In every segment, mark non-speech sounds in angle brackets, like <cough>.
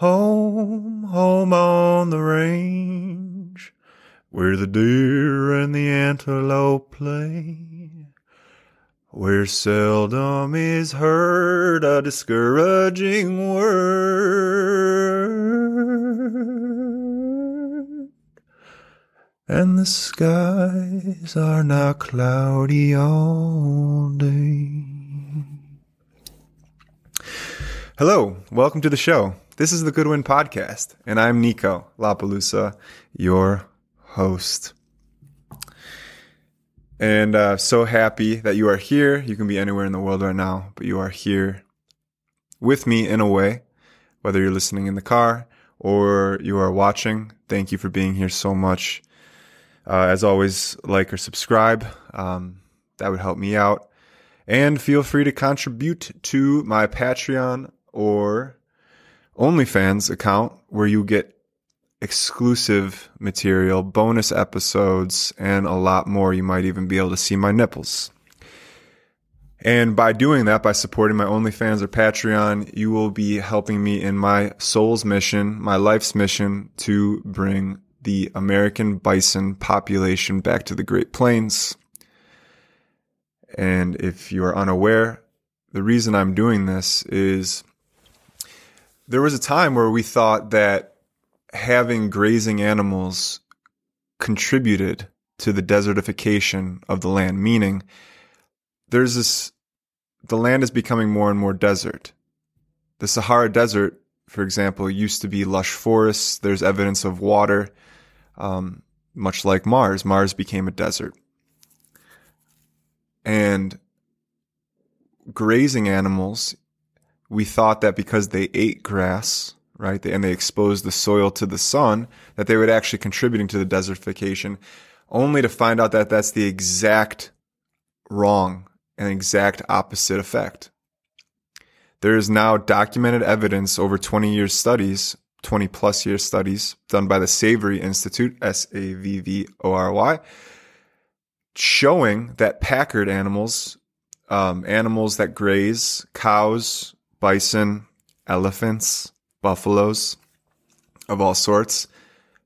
Home, home on the range, where the deer and the antelope play, where seldom is heard a discouraging word. And the skies are now cloudy all day. Hello, welcome to the show. This is the Goodwind Podcast, and I'm Niko LaPelusa, your host. And uh, so happy that you are here. You can be anywhere in the world right now, but you are here with me in a way, whether you're listening in the car or you are watching. Thank you for being here so much. Uh, as always, like or subscribe. Um, that would help me out. And feel free to contribute to my Patreon or OnlyFans account where you get exclusive material, bonus episodes, and a lot more. You might even be able to see my nipples. And by doing that, by supporting my OnlyFans or Patreon, you will be helping me in my soul's mission, my life's mission to bring the American bison population back to the Great Plains. And if you are unaware, the reason I'm doing this is there was a time where we thought that having grazing animals contributed to the desertification of the land, meaning there's this, the land is becoming more and more desert. The Sahara Desert, for example, used to be lush forests. There's evidence of water, um, much like Mars. Mars became a desert. And grazing animals we thought that because they ate grass, right, and they exposed the soil to the sun, that they would actually contributing to the desertification, only to find out that that's the exact wrong and exact opposite effect. There is now documented evidence over 20 years studies, 20 plus years studies done by the Savory Institute, S A V V O R Y, showing that Packard animals, um, animals that graze, cows, bison, elephants, buffaloes of all sorts,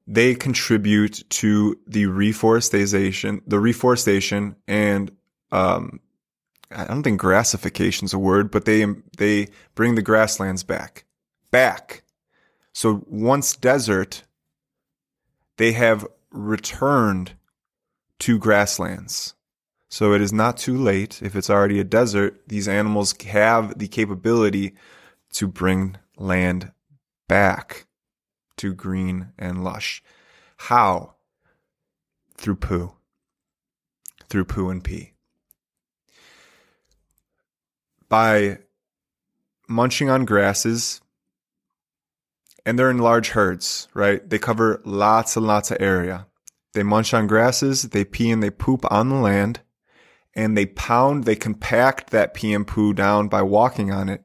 they contribute to the reforestation, the reforestation and, um, I don't think grassification is a word, but they, they bring the grasslands back, back. So once desert, they have returned to grasslands. So it is not too late. If it's already a desert, these animals have the capability to bring land back to green and lush. How? Through poo. Through poo and pee. By munching on grasses, and they're in large herds, right? They cover lots and lots of area. They munch on grasses, they pee and they poop on the land, and they pound, they compact that and poo down by walking on it.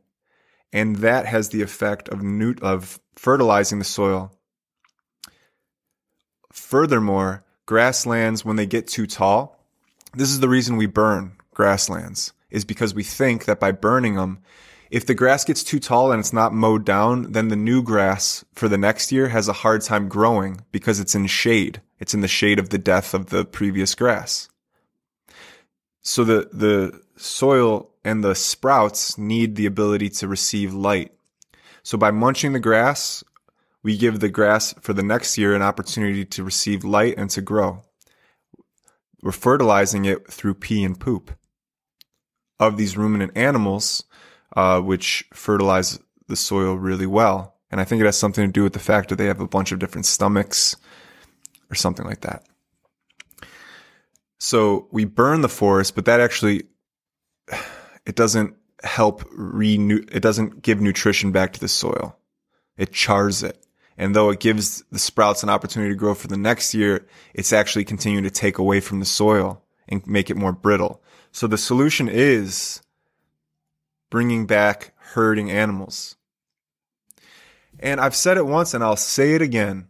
And that has the effect of of fertilizing the soil. Furthermore, grasslands, when they get too tall, this is the reason we burn grasslands, is because we think that by burning them, if the grass gets too tall and it's not mowed down, then the new grass for the next year has a hard time growing because it's in shade. It's in the shade of the death of the previous grass. So the, the soil and the sprouts need the ability to receive light. So by munching the grass, we give the grass for the next year an opportunity to receive light and to grow. We're fertilizing it through pee and poop of these ruminant animals, uh, which fertilize the soil really well. And I think it has something to do with the fact that they have a bunch of different stomachs or something like that. So we burn the forest, but that actually, it doesn't help renew, it doesn't give nutrition back to the soil. It chars it. And though it gives the sprouts an opportunity to grow for the next year, it's actually continuing to take away from the soil and make it more brittle. So the solution is bringing back herding animals. And I've said it once and I'll say it again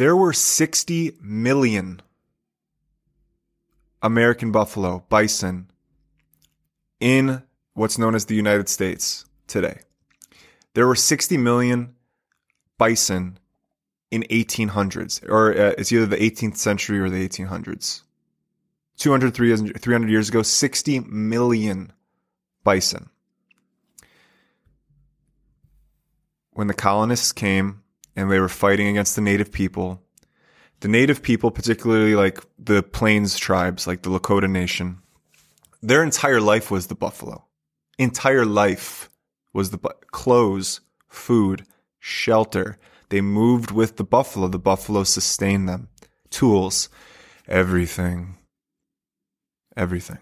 there were 60 million American buffalo, bison, in what's known as the United States today. There were 60 million bison in 1800s, or uh, it's either the 18th century or the 1800s. 200, 300 years ago, 60 million bison. When the colonists came and they were fighting against the native people, the native people, particularly like the plains tribes, like the Lakota Nation, their entire life was the buffalo. Entire life was the bu- clothes, food, shelter. They moved with the buffalo. The buffalo sustained them. Tools, everything. Everything.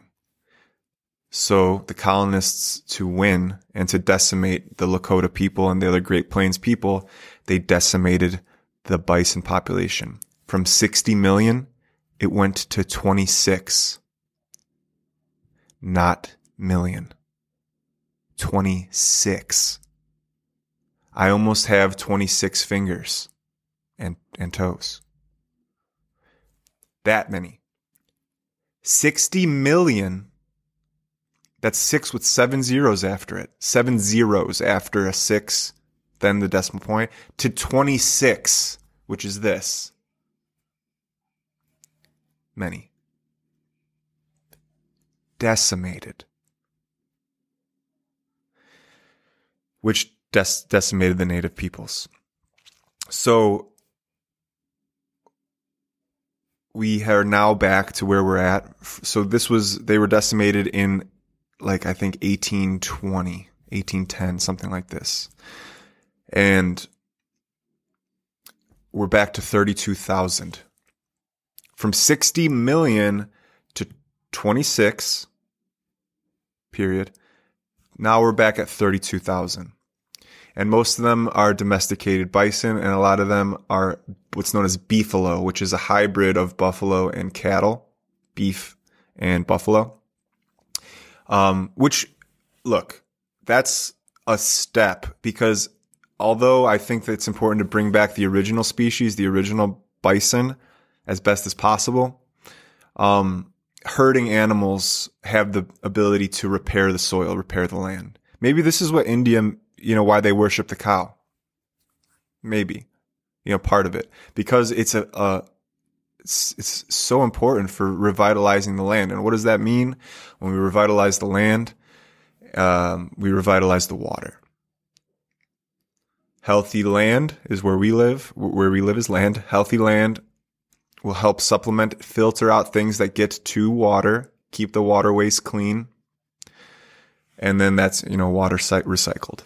So the colonists to win and to decimate the Lakota people and the other Great Plains people, they decimated the bison population. From 60 million, it went to 26. Not million. 26. I almost have 26 fingers and, and toes. That many. 60 million. That's six with seven zeros after it. Seven zeros after a six, then the decimal point, to 26, which is this. Many. Decimated. Which dec- decimated the native peoples. So we are now back to where we're at. So this was, they were decimated in like, I think 1820, 1810, something like this. And we're back to 32,000. From 60 million to 26 period. Now we're back at 32,000 and most of them are domesticated bison, and a lot of them are what's known as beefalo, which is a hybrid of buffalo and cattle, beef and buffalo. Um, which, look, that's a step because although I think that it's important to bring back the original species, the original bison, as best as possible, um, herding animals have the ability to repair the soil, repair the land. Maybe this is what India you know, why they worship the cow. Maybe, you know, part of it because it's a, a it's, it's so important for revitalizing the land. And what does that mean? When we revitalize the land, um, we revitalize the water. Healthy land is where we live. Where we live is land. Healthy land will help supplement, filter out things that get to water, keep the waterways clean. And then that's, you know, water site recycled.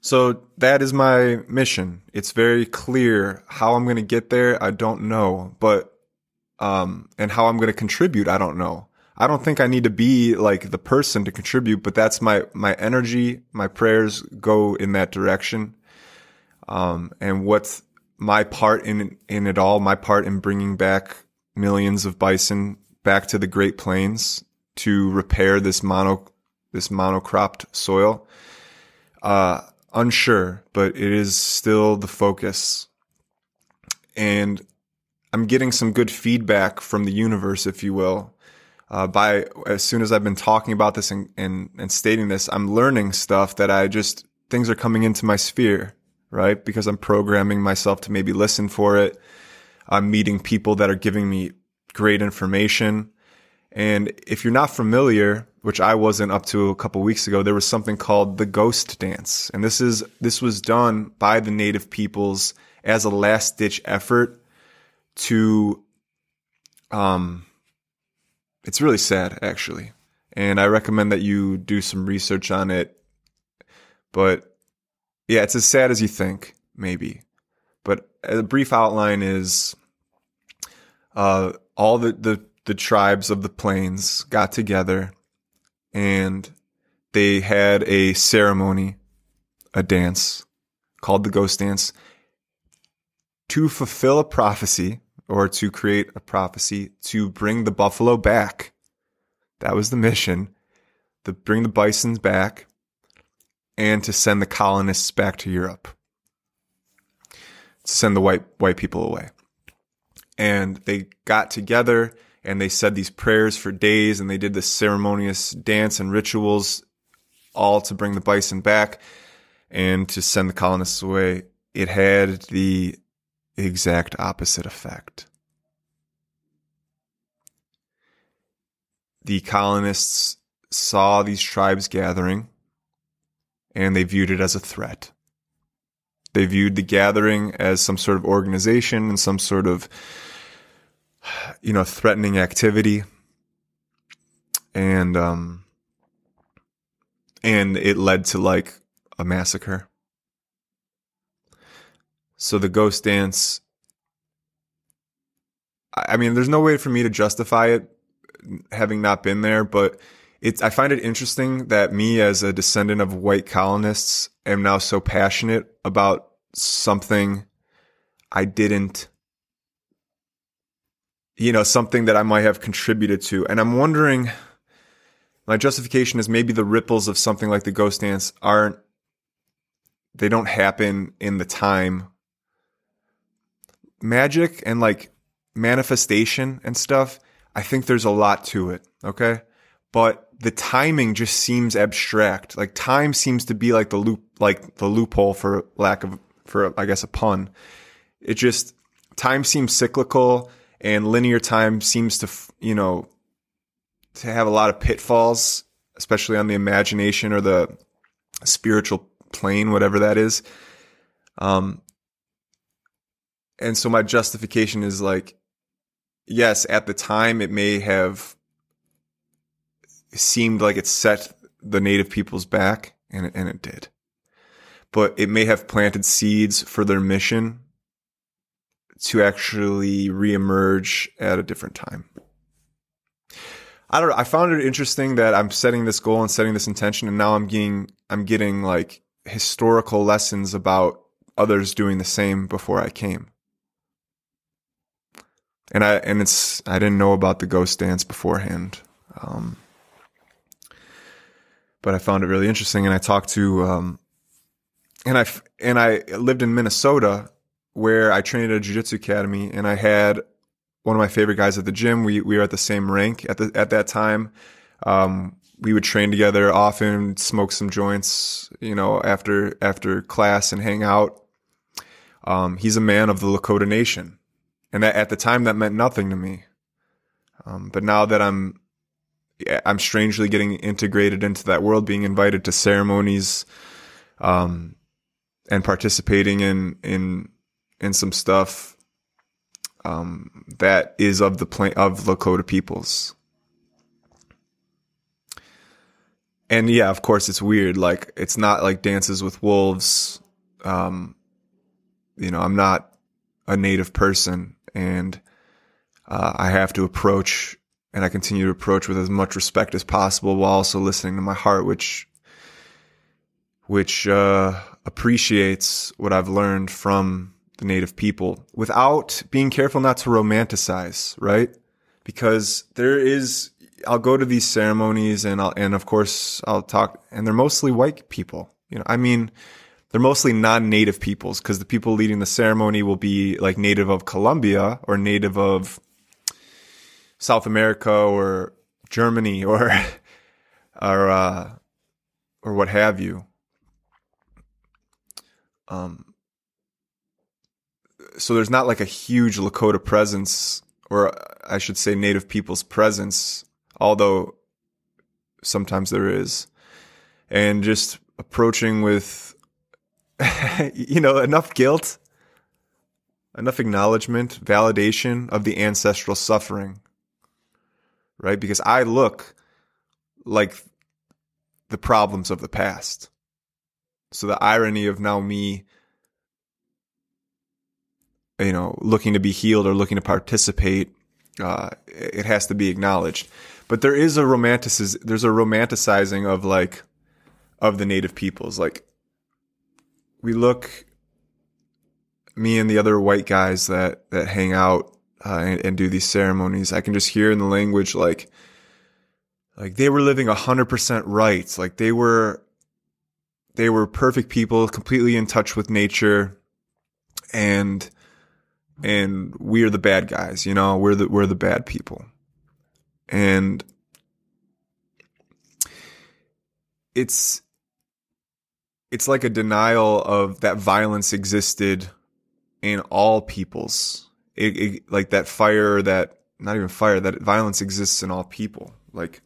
So that is my mission. It's very clear how I'm going to get there. I don't know, but, um, and how I'm going to contribute. I don't know. I don't think I need to be like the person to contribute, but that's my, my energy. My prayers go in that direction. Um, and what's my part in, in it all, my part in bringing back millions of bison back to the Great Plains to repair this mono, this monocropped soil. Uh, unsure, but it is still the focus. And I'm getting some good feedback from the universe, if you will. Uh, by as soon as I've been talking about this and, and, and stating this, I'm learning stuff that I just, things are coming into my sphere, right? Because I'm programming myself to maybe listen for it. I'm meeting people that are giving me great information. And if you're not familiar, which I wasn't up to a couple weeks ago, there was something called the ghost dance. And this is, this was done by the native peoples as a last ditch effort to, um, it's really sad actually. And I recommend that you do some research on it. But yeah, it's as sad as you think, maybe. But a brief outline is, uh, all the, the, the tribes of the plains got together and they had a ceremony, a dance called the ghost dance to fulfill a prophecy or to create a prophecy to bring the buffalo back. That was the mission to bring the bisons back and to send the colonists back to Europe. To send the white white people away. And they got together and they said these prayers for days and they did this ceremonious dance and rituals all to bring the bison back. and to send the colonists away, it had the exact opposite effect. The colonists saw these tribes gathering and they viewed it as a threat. They viewed the gathering as some sort of organization and some sort of, <sighs> you know, threatening activity. And, um, and it led to like a massacre. So the ghost dance, I mean, there's no way for me to justify it having not been there, but it's, I find it interesting that me as a descendant of white colonists am now so passionate about something I didn't, you know, something that I might have contributed to. And I'm wondering, my justification is maybe the ripples of something like the ghost dance aren't, they don't happen in the time. Magic and like manifestation and stuff, I think there's a lot to it. Okay. But the timing just seems abstract. Like time seems to be like the loop, like the loophole for lack of, for I guess a pun. It just, time seems cyclical and linear time seems to, you know, to have a lot of pitfalls, especially on the imagination or the spiritual plane, whatever that is. Um, and so my justification is like, yes, at the time it may have seemed like it set the native peoples back, and it, and it did. But it may have planted seeds for their mission to actually reemerge at a different time. I don't know. I found it interesting that I'm setting this goal and setting this intention, and now I'm getting I'm getting like historical lessons about others doing the same before I came. And I and it's I didn't know about the ghost dance beforehand. Um, but I found it really interesting. And I talked to, um, and I, and I lived in Minnesota where I trained at a jiu-jitsu academy and I had one of my favorite guys at the gym. We, we were at the same rank at the, at that time. Um, we would train together often, smoke some joints, you know, after, after class and hang out. Um, he's a man of the Lakota Nation. And that, at the time that meant nothing to me. Um, but now that I'm I'm strangely getting integrated into that world, being invited to ceremonies, um, and participating in in in some stuff um, that is of the pla- of Lakota peoples. And yeah, of course, it's weird. Like it's not like Dances with Wolves. Um, you know, I'm not a native person, and uh, I have to approach and I continue to approach with as much respect as possible while also listening to my heart, which which uh, appreciates what I've learned from the native people without being careful not to romanticize, right? Because there is, I'll go to these ceremonies and I'll, and of course I'll talk, and they're mostly white people. You know, I mean, they're mostly non-native peoples because the people leading the ceremony will be like native of Colombia or native of South America or Germany or <laughs> or uh, or what have you. Um, so there's not like a huge Lakota presence, or I should say, Native people's presence, although sometimes there is, and just approaching with, <laughs> you know, enough guilt, enough acknowledgement, validation of the ancestral suffering right? Because I look like the problems of the past. So the irony of now me, you know, looking to be healed or looking to participate, uh, it has to be acknowledged. But there is a romanticiz, there's a romanticizing of like, of the native peoples. Like, we look, me and the other white guys that, that hang out uh, and, and, do these ceremonies, I can just hear in the language like, like they were living a hundred percent right. Like they were, they were perfect people, completely in touch with nature, and and we're the bad guys. You know, we're the we're the bad people, and it's it's like a denial of that violence existed in all peoples. It, it, like that fire, that not even fire, that violence exists in all people. Like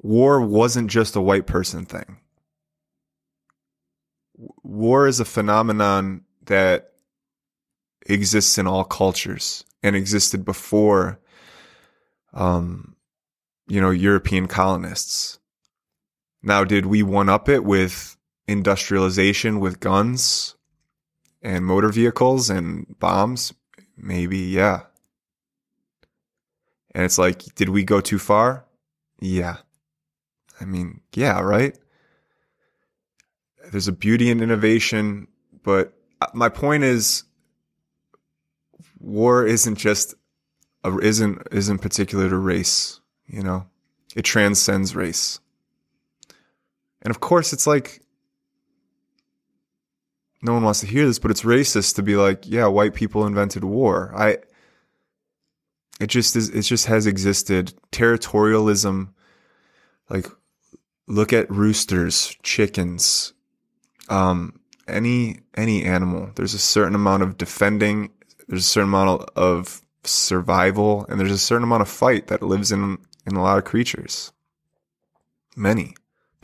war wasn't just a white person thing. War is a phenomenon that exists in all cultures and existed before, um, you know, European colonists. Now, did we one up it with industrialization with guns and motor vehicles and bombs? Maybe, yeah. And it's like, did we go too far? Yeah. I mean, yeah, right? There's a beauty in innovation, but my point is war isn't just a, isn't isn't particular to race, you know. It transcends race. And of course it's like no one wants to hear this, but it's racist to be like, yeah, white people invented war. I it just is it just has existed. Territorialism like look at roosters, chickens, um, any any animal. There's a certain amount of defending, there's a certain amount of survival, and there's a certain amount of fight that lives in in a lot of creatures. Many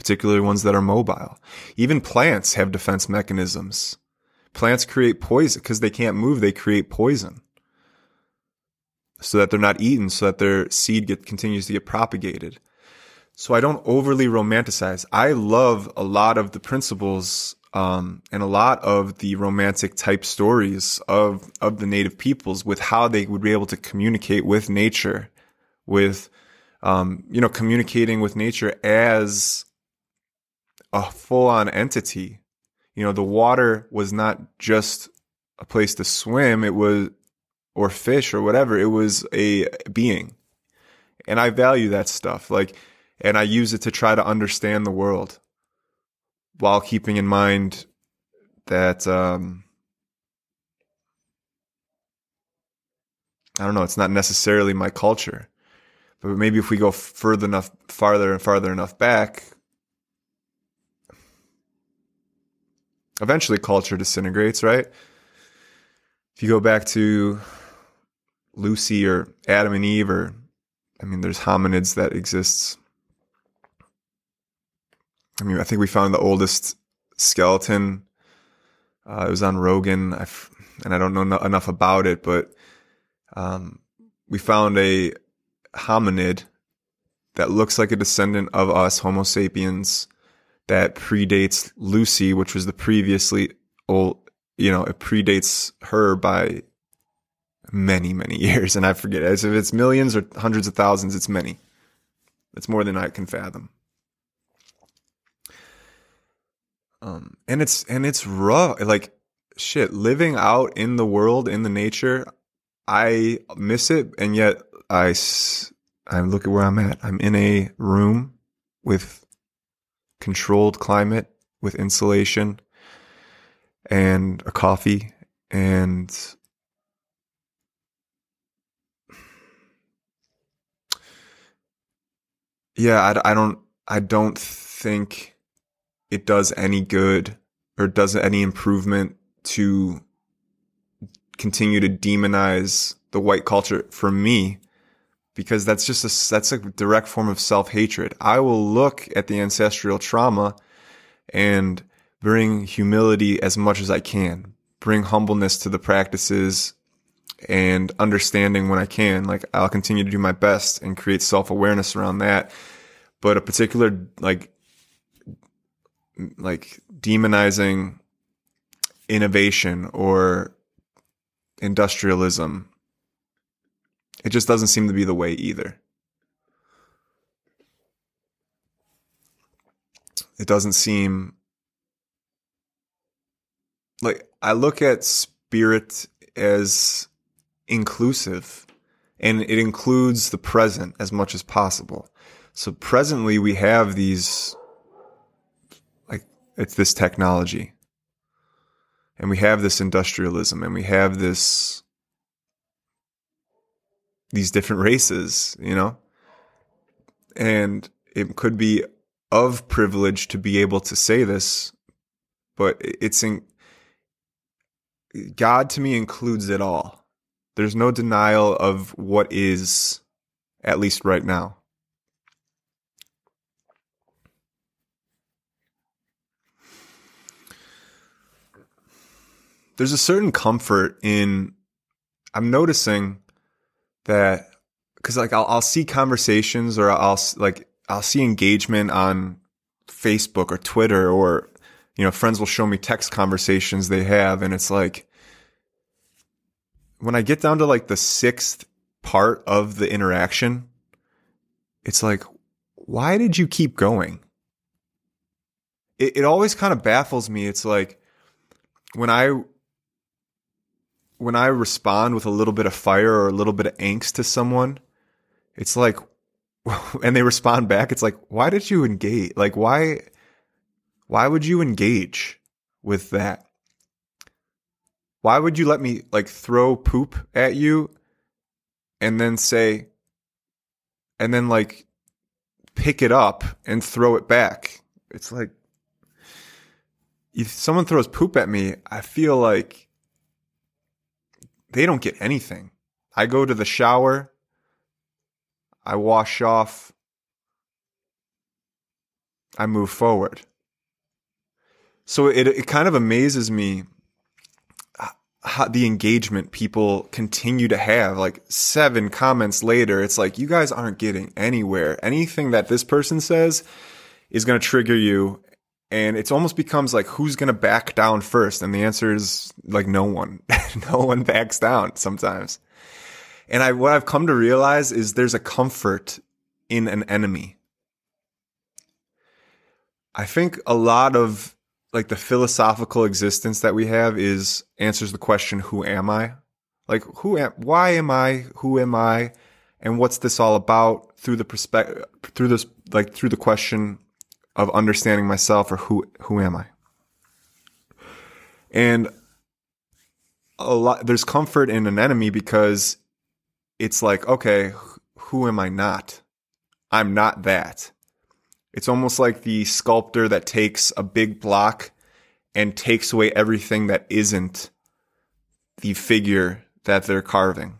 particularly ones that are mobile. Even plants have defense mechanisms. Plants create poison because they can't move, they create poison. So that they're not eaten, so that their seed get, continues to get propagated. So I don't overly romanticize. I love a lot of the principles um, and a lot of the romantic type stories of of the native peoples with how they would be able to communicate with nature, with um, you know communicating with nature as a full on entity. You know, the water was not just a place to swim, it was, or fish or whatever, it was a being. And I value that stuff. Like, and I use it to try to understand the world while keeping in mind that, um, I don't know, it's not necessarily my culture. But maybe if we go further enough, farther and farther enough back, eventually culture disintegrates, right? If you go back to Lucy or Adam and Eve, or I mean, there's hominids that exists. I mean, I think we found the oldest skeleton. Uh, it was on Rogan, and I don't know no, enough about it, but um, we found a hominid that looks like a descendant of us, Homo sapiens, that predates Lucy, which was the previously old, you know, it predates her by many, many <laughs> years. And I forget as if it's millions or hundreds of thousands, it's many. It's more than I can fathom. Um, and it's, and it's rough. Like shit, living out in the world, in the nature, I miss it. And yet I, I look at where I'm at. I'm in a room with controlled climate with insulation and a coffee and yeah I, I don't i don't think it does any good or does any improvement to continue to demonize the white culture for me because that's just a that's a direct form of self-hatred. I will look at the ancestral trauma and bring humility as much as I can. Bring humbleness to the practices and understanding when I can. Like I'll continue to do my best and create self-awareness around that. But a particular like like demonizing innovation or industrialism it just doesn't seem to be the way either. It doesn't seem like I look at spirit as inclusive and it includes the present as much as possible. So presently we have these it's this technology and we have this industrialism and we have this these different races, you know? And it could be of privilege to be able to say this, but it's in God to me includes it all. There's no denial of what is, at least right now. There's a certain comfort in, I'm noticing that, cause like I'll, I'll see conversations or I'll like, I'll see engagement on Facebook or Twitter or you know, friends will show me text conversations they have, and it's like when I get down to like the sixth part of the interaction, it's like, why did you keep going? It, it always kind of baffles me. It's like when I when I respond with a little bit of fire or a little bit of angst to someone, it's like, <laughs> and they respond back. It's like, why did you engage? Like, why? Why would you engage with that? Why would you let me like throw poop at you and then say, and then like pick it up and throw it back? It's like, if someone throws poop at me, I feel like they don't get anything. I go to the shower, I wash off, I move forward. So it it kind of amazes me how the engagement people continue to have. Like seven comments later, it's like you guys aren't getting anywhere. Anything that this person says is going to trigger you. And it almost becomes like who's going to back down first? And the answer is like no one. <laughs> no one backs down sometimes. And I, what I've come to realize is there's a comfort in an enemy. I think a lot of like the philosophical existence that we have is answers the question who am i like who am why am i who am i and what's this all about through the perspective through this like through the question of understanding myself or who who am i. And a lot there's comfort in an enemy because it's like okay who am i not? I'm not that. It's almost like the sculptor that takes a big block and takes away everything that isn't the figure that they're carving,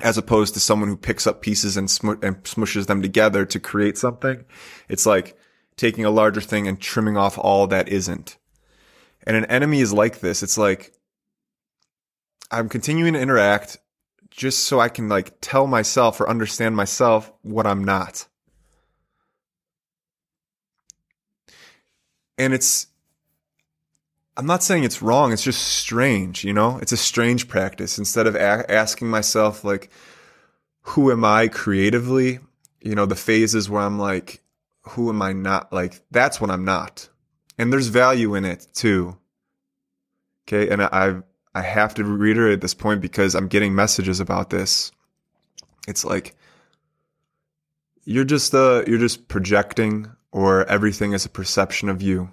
as opposed to someone who picks up pieces and, and smushes them together to create something. It's like taking a larger thing and trimming off all that isn't. And an enemy is like this. It's like I'm continuing to interact just so I can like tell myself or understand myself what I'm not. and it's I'm not saying it's wrong. It's just strange, you know? It's a strange practice. Instead of a- asking myself, like, who am I creatively? You know, the phases where I'm like, who am I not? Like, that's what I'm not. And there's value in it too. Okay. And I, I have to reiterate this point because I'm getting messages about this. It's like, you're just, uh, you're just projecting or everything is a perception of you.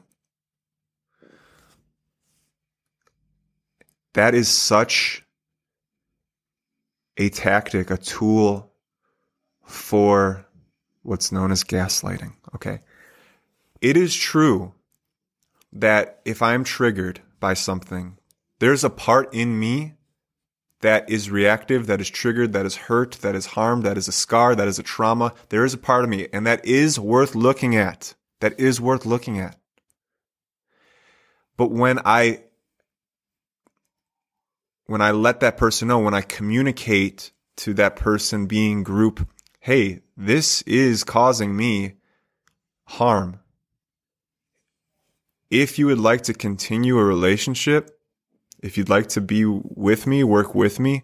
That is such a tactic, a tool for what's known as gaslighting. Okay. It is true that if I'm triggered by something, there's a part in me that is reactive, that is triggered, that is hurt, that is harmed, that is a scar, that is a trauma. There is a part of me, and that is worth looking at. That is worth looking at. But when I when I let that person know, when I communicate to that person being group, hey, this is causing me harm. If you would like to continue a relationship, if you'd like to be with me, work with me,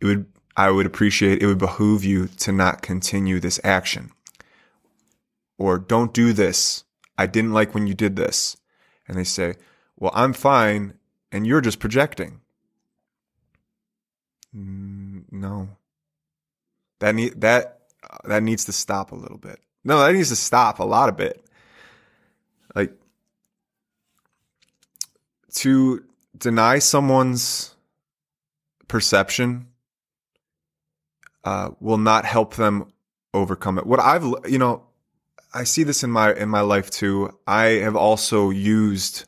it would I would appreciate it would behoove you to not continue this action. Or don't do this. I didn't like when you did this. And they say, "Well, I'm fine and you're just projecting." No. That need that that needs to stop a little bit. No, that needs to stop a lot of bit. Like to deny someone's perception uh, will not help them overcome it. What I've, you know, I see this in my in my life too. I have also used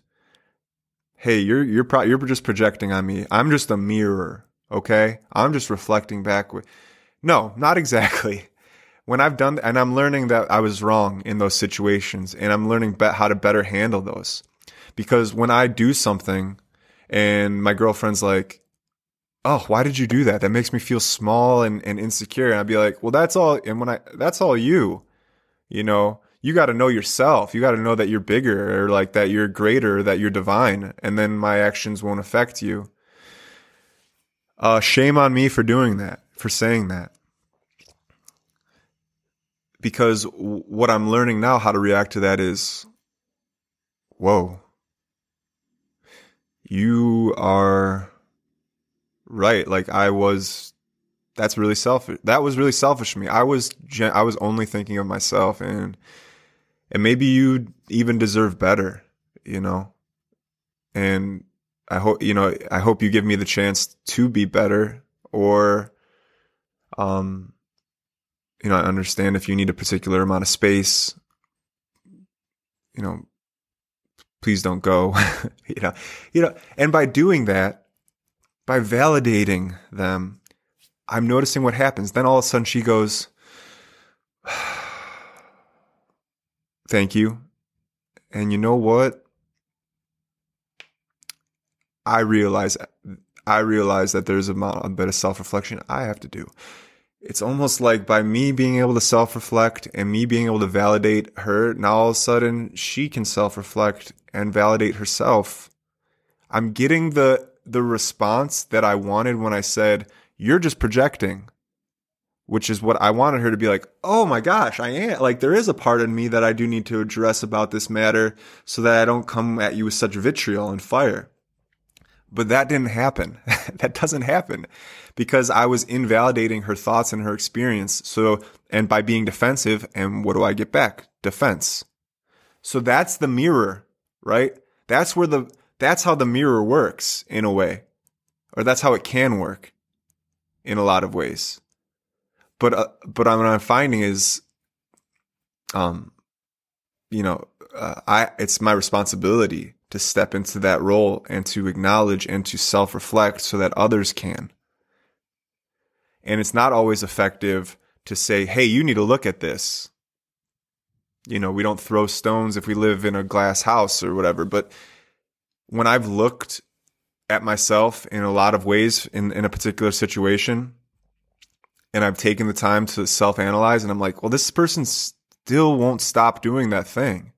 hey, you're you're pro- you're just projecting on me. I'm just a mirror, okay? I'm just reflecting back. No, not <laughs> exactly. When I've done, and I'm learning that I was wrong in those situations, and I'm learning be- how to better handle those. Because when I do something, and my girlfriend's like, "Oh, why did you do that? That makes me feel small and, and insecure," and I'd be like, "Well, that's all." And when I, that's all you, you know you got to know yourself. You got to know that you're bigger or like that you're greater, that you're divine, and then my actions won't affect you. Uh, shame on me for doing that, for saying that. Because what I'm learning now how to react to that is, whoa, you are right. Like I was, that's really selfish. That was really selfish of me. I was, I was only thinking of myself and, and maybe you even deserve better, you know? And I hope, you know, I hope you give me the chance to be better or, um, you know, I understand if you need a particular amount of space, you know, please don't go, <laughs> you know, you know, and by doing that, by validating them, I'm noticing what happens. Then all of a sudden she goes, <sighs> thank you. And you know what? I realize I realize that there's a, a bit of self reflection I have to do. It's almost like by me being able to self reflect and me being able to validate her, now all of a sudden she can self reflect and validate herself. I'm getting the the response that I wanted when I said, You're just projecting which is what I wanted her to be like, oh my gosh, I am. Like, there is a part of me that I do need to address about this matter so that I don't come at you with such vitriol and fire. But that didn't happen. <laughs> that doesn't happen because I was invalidating her thoughts and her experience. So, and by being defensive, and what do I get back? Defense. So that's the mirror, right? That's where the, that's how the mirror works in a way, or that's how it can work in a lot of ways but uh, but what I'm finding is, um, you know, uh, I it's my responsibility to step into that role and to acknowledge and to self reflect so that others can. And it's not always effective to say, "Hey, you need to look at this." You know, we don't throw stones if we live in a glass house or whatever. But when I've looked at myself in a lot of ways in, in a particular situation, and I've taken the time to self analyze and I'm like, well, this person still won't stop doing that thing.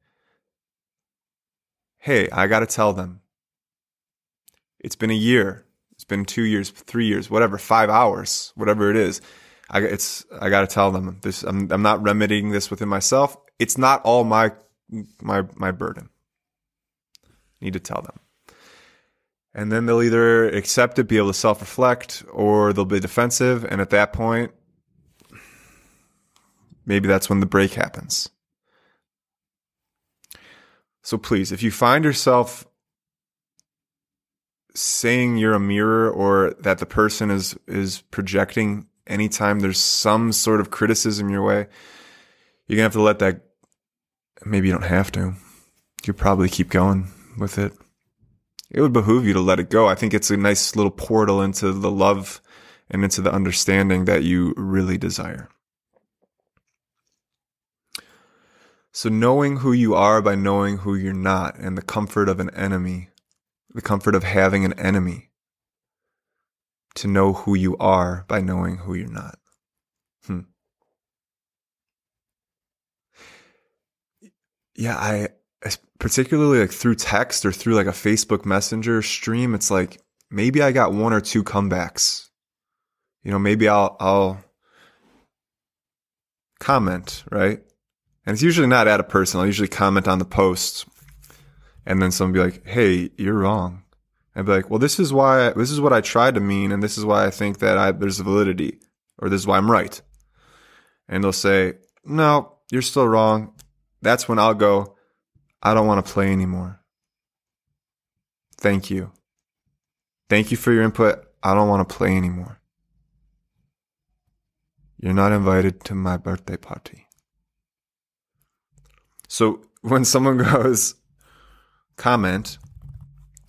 Hey, I got to tell them. It's been a year. It's been two years, three years, whatever, five hours, whatever it is. I, it's, I got to tell them this. I'm, I'm not remedying this within myself. It's not all my, my, my burden. Need to tell them. And then they'll either accept it, be able to self reflect, or they'll be defensive. And at that point, maybe that's when the break happens. So please, if you find yourself saying you're a mirror or that the person is is projecting anytime there's some sort of criticism your way, you're gonna have to let that maybe you don't have to. You probably keep going with it it would behoove you to let it go. I think it's a nice little portal into the love and into the understanding that you really desire. So, knowing who you are by knowing who you're not, and the comfort of an enemy, the comfort of having an enemy, to know who you are by knowing who you're not. Hmm. Yeah, I particularly like through text or through like a Facebook Messenger stream, it's like maybe I got one or two comebacks. You know, maybe I'll I'll comment, right? And it's usually not at a person. I'll usually comment on the post. And then someone be like, "Hey, you're wrong." And be like, "Well, this is why this is what I tried to mean and this is why I think that I, there's validity or this is why I'm right." And they'll say, "No, you're still wrong." That's when I'll go, I don't want to play anymore. Thank you. Thank you for your input. I don't want to play anymore. You're not invited to my birthday party. So when someone <laughs> goes comment,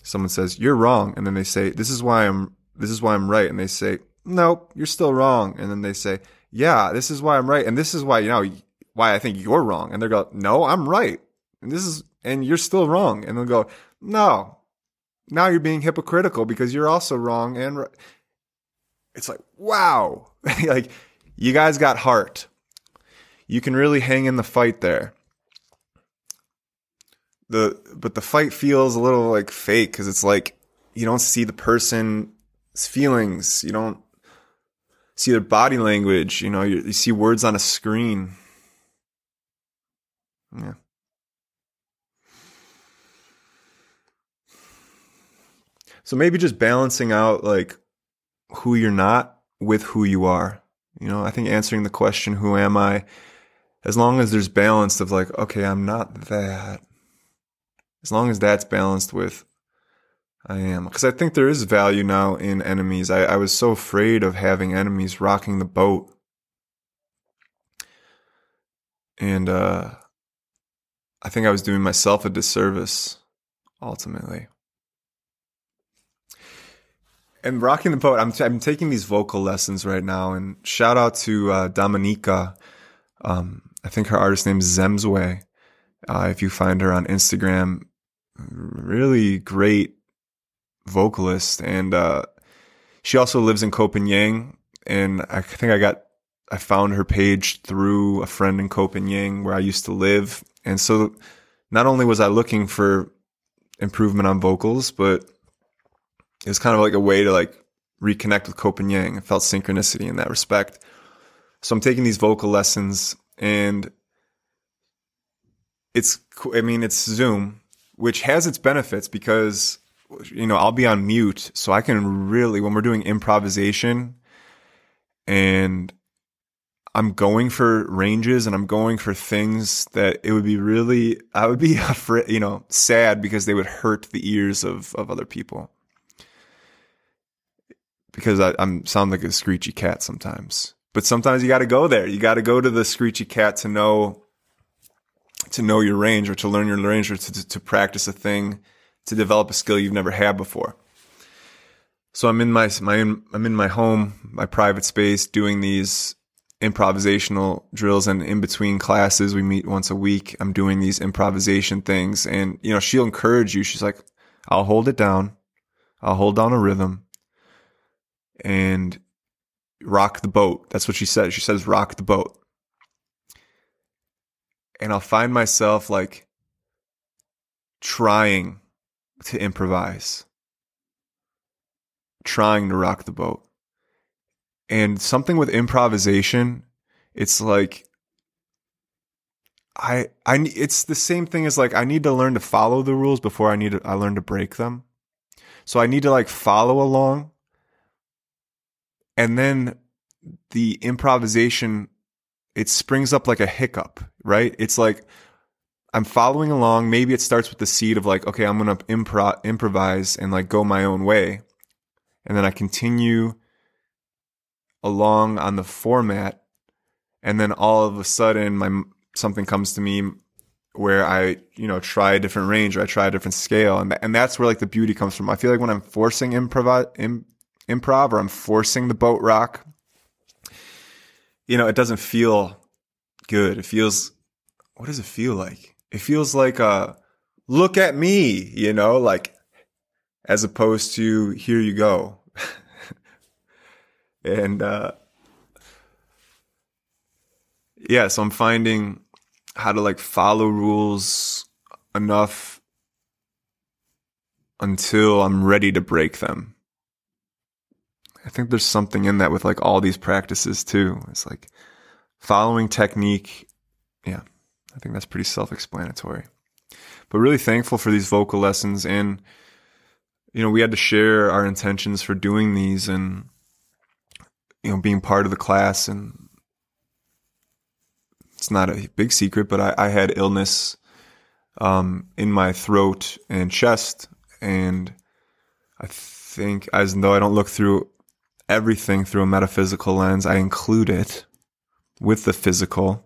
someone says you're wrong, and then they say this is why I'm this is why I'm right, and they say nope, you're still wrong, and then they say yeah, this is why I'm right, and this is why you know why I think you're wrong, and they go no, I'm right, and this is and you're still wrong, and they'll go no, now you're being hypocritical because you're also wrong and it's like wow, <laughs> like you guys got heart. You can really hang in the fight there the but the fight feels a little like fake because it's like you don't see the person's feelings. You don't see their body language you know you, you see words on a screen. Yeah. So maybe just balancing out like who you're not with who you are. You know i think answering the question who am i? As long as there's balance of like okay i'm not that as long as that's balanced with I am. Because I think there is value now in enemies. I, I was so afraid of having enemies rocking the boat. And uh, I think I was doing myself a disservice, ultimately. And rocking the boat, I'm, t- I'm taking these vocal lessons right now. And shout out to uh, Dominica. Um, I think her artist name is Zemzwe. Uh, if you find her on Instagram, really great vocalist. And uh, she also lives in Copenhagen. And I think I got, I found her page through a friend in Copenhagen where I used to live. And so not only was I looking for improvement on vocals, but it was kind of like a way to like reconnect with Copenhagen. I felt synchronicity in that respect. So I'm taking these vocal lessons and it's, I mean, it's Zoom, which has its benefits because you know I'll be on mute, so I can really when we're doing improvisation and I'm going for ranges and I'm going for things that it would be really I would be <laughs> afraid, you know, sad because they would hurt the ears of of other people. Because I, I'm sound like a screechy cat sometimes. But sometimes you got to go there. You got to go to the screechy cat to know to know your range or to learn your range or to, to practice a thing, to develop a skill you've never had before. So I'm in my, my, I'm in my home, my private space doing these improvisational drills and in between classes, we meet once a week. I'm doing these improvisation things and, you know, she'll encourage you. She's like, I'll hold it down. I'll hold down a rhythm and rock the boat. That's what she says. She says, rock the boat and I'll find myself like trying to improvise, trying to rock the boat. And something with improvisation, it's like I I it's the same thing as like I need to learn to follow the rules before I need to I learn to break them. So I need to like follow along and then the improvisation it springs up like a hiccup, right? It's like I'm following along. Maybe it starts with the seed of like, okay, I'm going to impro- improvise and like go my own way. And then I continue along on the format. And then all of a sudden my, something comes to me where I, you know, try a different range or I try a different scale. And, and that's where like the beauty comes from. I feel like when I'm forcing improv, Im, improv or I'm forcing the boat rock, you know, it doesn't feel good. It feels, what does it feel like? It feels like, uh, look at me, you know, like, as opposed to here you go. <laughs> and, uh, yeah, so I'm finding how to like follow rules enough until I'm ready to break them. I think there's something in that with like all these practices too. It's like following technique. Yeah, I think that's pretty self explanatory. But really thankful for these vocal lessons. And, you know, we had to share our intentions for doing these and, you know, being part of the class. And it's not a big secret, but I, I had illness um, in my throat and chest. And I think, as though I don't look through everything through a metaphysical lens. I include it with the physical.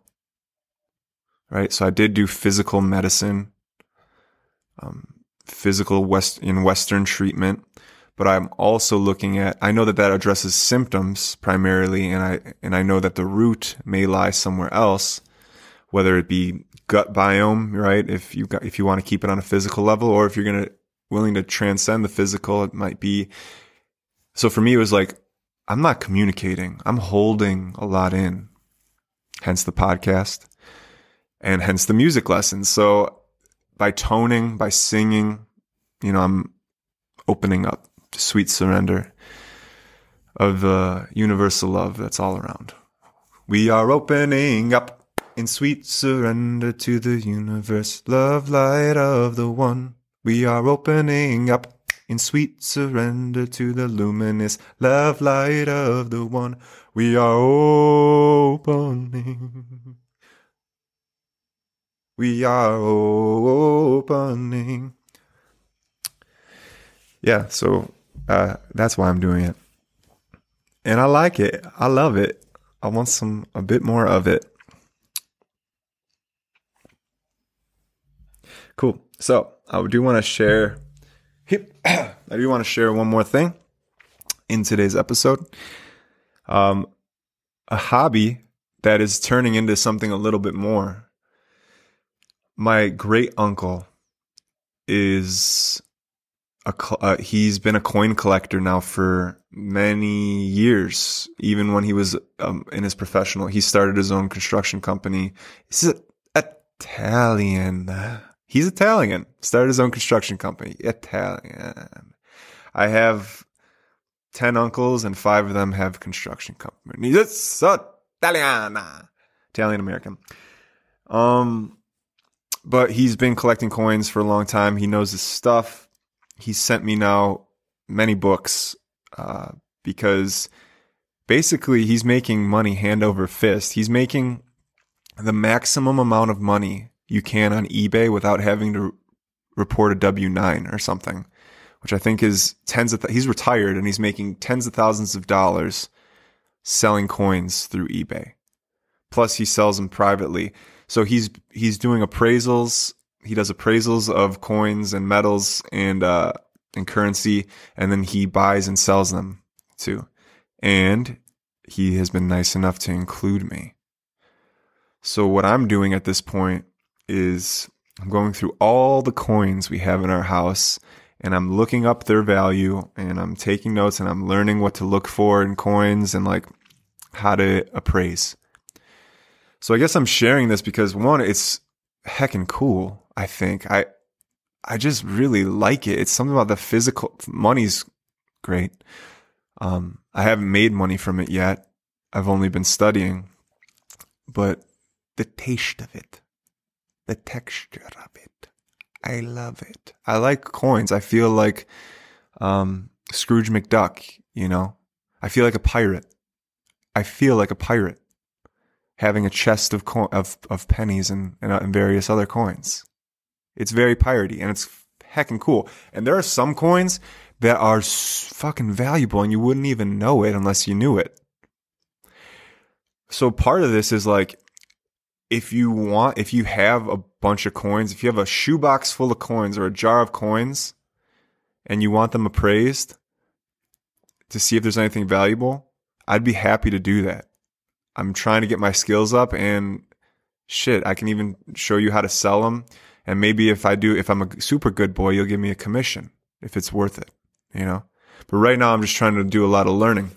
right? So I did do physical medicine, um, physical west in Western treatment, but I'm also looking at, I know that that addresses symptoms primarily, and I, and I know that the root may lie somewhere else, whether it be gut biome, right? If you got, if you want to keep it on a physical level, or if you're to willing to transcend the physical, it might be. So for me, it was like, I'm not communicating. I'm holding a lot in, hence the podcast and hence the music lessons. So by toning, by singing, you know, I'm opening up to sweet surrender of the universal love that's all around. We are opening up in sweet surrender to the universe, love light of the one. We are opening up in sweet surrender to the luminous love light of the one. We are opening. We are opening. Yeah, so uh, that's why I'm doing it. And I like it. I love it. I want some, a bit more of it. Cool. So I do want to share, <clears throat> I do want to share one more thing in today's episode. Um, a hobby that is turning into something a little bit more. My great uncle is a, uh, he's been a coin collector now for many years. Even when he was um, in his professional, he started his own construction company. He's Italian. He's Italian. Started his own construction company. Italian. I have 10 uncles and five of them have construction companies. It's Italian. Italian American. Um, but he's been collecting coins for a long time. He knows his stuff. He sent me now many books, uh, because basically he's making money hand over fist. He's making the maximum amount of money you can on eBay without having to report a W 9 or something, which I think is tens of, th- he's retired and he's making tens of thousands of dollars selling coins through eBay. Plus he sells them privately. So he's, he's doing appraisals. He does appraisals of coins and metals and, uh, and currency. And then he buys and sells them too. And he has been nice enough to include me. So what I'm doing at this point is I'm going through all the coins we have in our house and I'm looking up their value and I'm taking notes and I'm learning what to look for in coins and like how to appraise. So I guess I'm sharing this because one, it's heckin' cool. I think I, I just really like it. It's something about the physical money's great. Um, I haven't made money from it yet. I've only been studying, but the taste of it the texture of it. I love it. I like coins. I feel like um, Scrooge McDuck, you know? I feel like a pirate. I feel like a pirate having a chest of co- of, of pennies and, and, uh, and various other coins. It's very piratey and it's heckin' cool. And there are some coins that are fucking valuable and you wouldn't even know it unless you knew it. So part of this is like if you want, if you have a bunch of coins, if you have a shoebox full of coins or a jar of coins and you want them appraised to see if there's anything valuable, I'd be happy to do that. I'm trying to get my skills up and shit, I can even show you how to sell them. And maybe if I do, if I'm a super good boy, you'll give me a commission if it's worth it, you know? But right now I'm just trying to do a lot of learning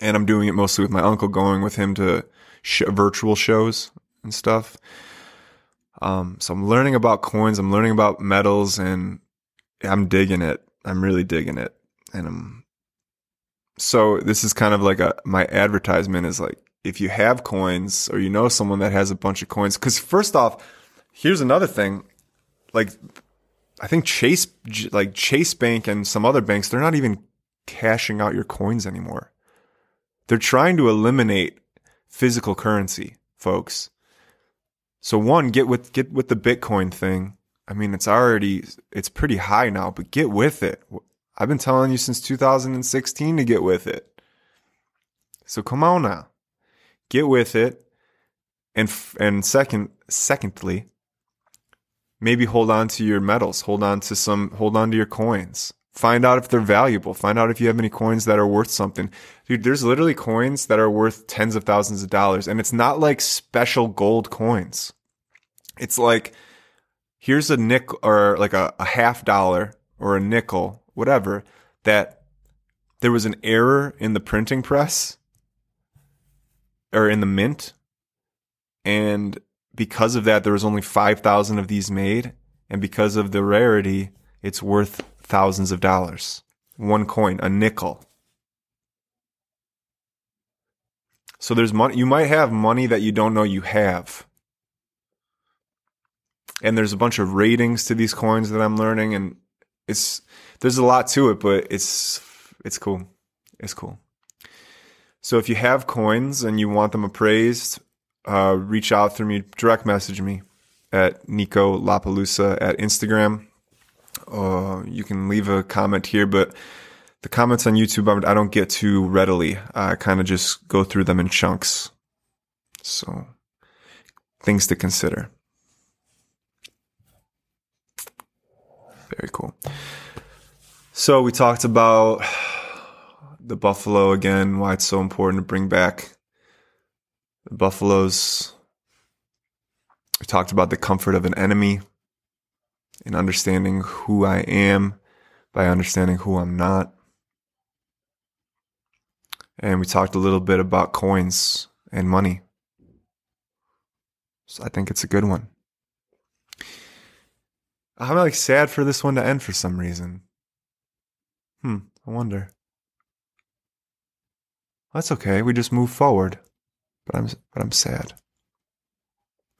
and I'm doing it mostly with my uncle going with him to sh- virtual shows and stuff. Um, so I'm learning about coins, I'm learning about metals, and I'm digging it. I'm really digging it. And I'm so this is kind of like a my advertisement is like if you have coins or you know someone that has a bunch of coins, because first off, here's another thing, like I think Chase, like Chase Bank and some other banks, they're not even cashing out your coins anymore. They're trying to eliminate physical currency, folks. So one, get with get with the Bitcoin thing. I mean, it's already it's pretty high now, but get with it. I've been telling you since 2016 to get with it. So come on now. Get with it and and second secondly maybe hold on to your metals hold on to some hold on to your coins find out if they're valuable. Find out if you have any coins that are worth something. Dude there's literally coins that are worth tens of thousands of dollars and it's not like special gold coins. It's like here's a nickel or like a, a half dollar or a nickel whatever that there was an error in the printing press or in the mint and because of that there was only 5000 of these made and because of the rarity it's worth thousands of dollars. One coin a nickel. So there's money you might have money that you don't know you have. And there's a bunch of ratings to these coins that I'm learning and it's there's a lot to it but it's it's cool. It's cool. So if you have coins and you want them appraised uh, reach out through me direct message me at Niko LaPelusa at Instagram uh, you can leave a comment here but the comments on YouTube I don't get to readily I kind of just go through them in chunks so things to consider Very cool. So we talked about the buffalo again, why it's so important to bring back the buffaloes. We talked about the comfort of an enemy and understanding who I am by understanding who I'm not. And we talked a little bit about coins and money. So I think it's a good one. I'm like sad for this one to end for some reason. Hmm, I wonder. That's okay. We just move forward. But I'm but I'm sad.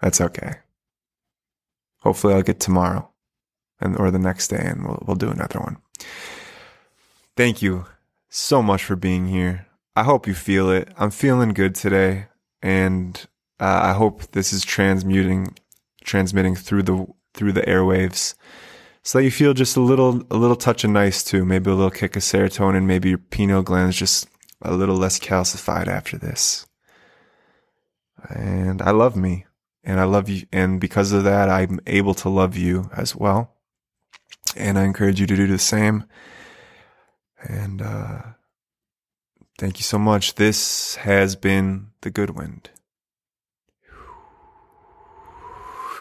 That's okay. Hopefully I'll get tomorrow and or the next day and we'll we'll do another one. Thank you so much for being here. I hope you feel it. I'm feeling good today and uh, I hope this is transmuting transmitting through the through the airwaves so that you feel just a little a little touch of nice too maybe a little kick of serotonin maybe your pineal gland is just a little less calcified after this and i love me and i love you and because of that i'm able to love you as well and i encourage you to do the same. And uh thank you so much. This has been the Goodwind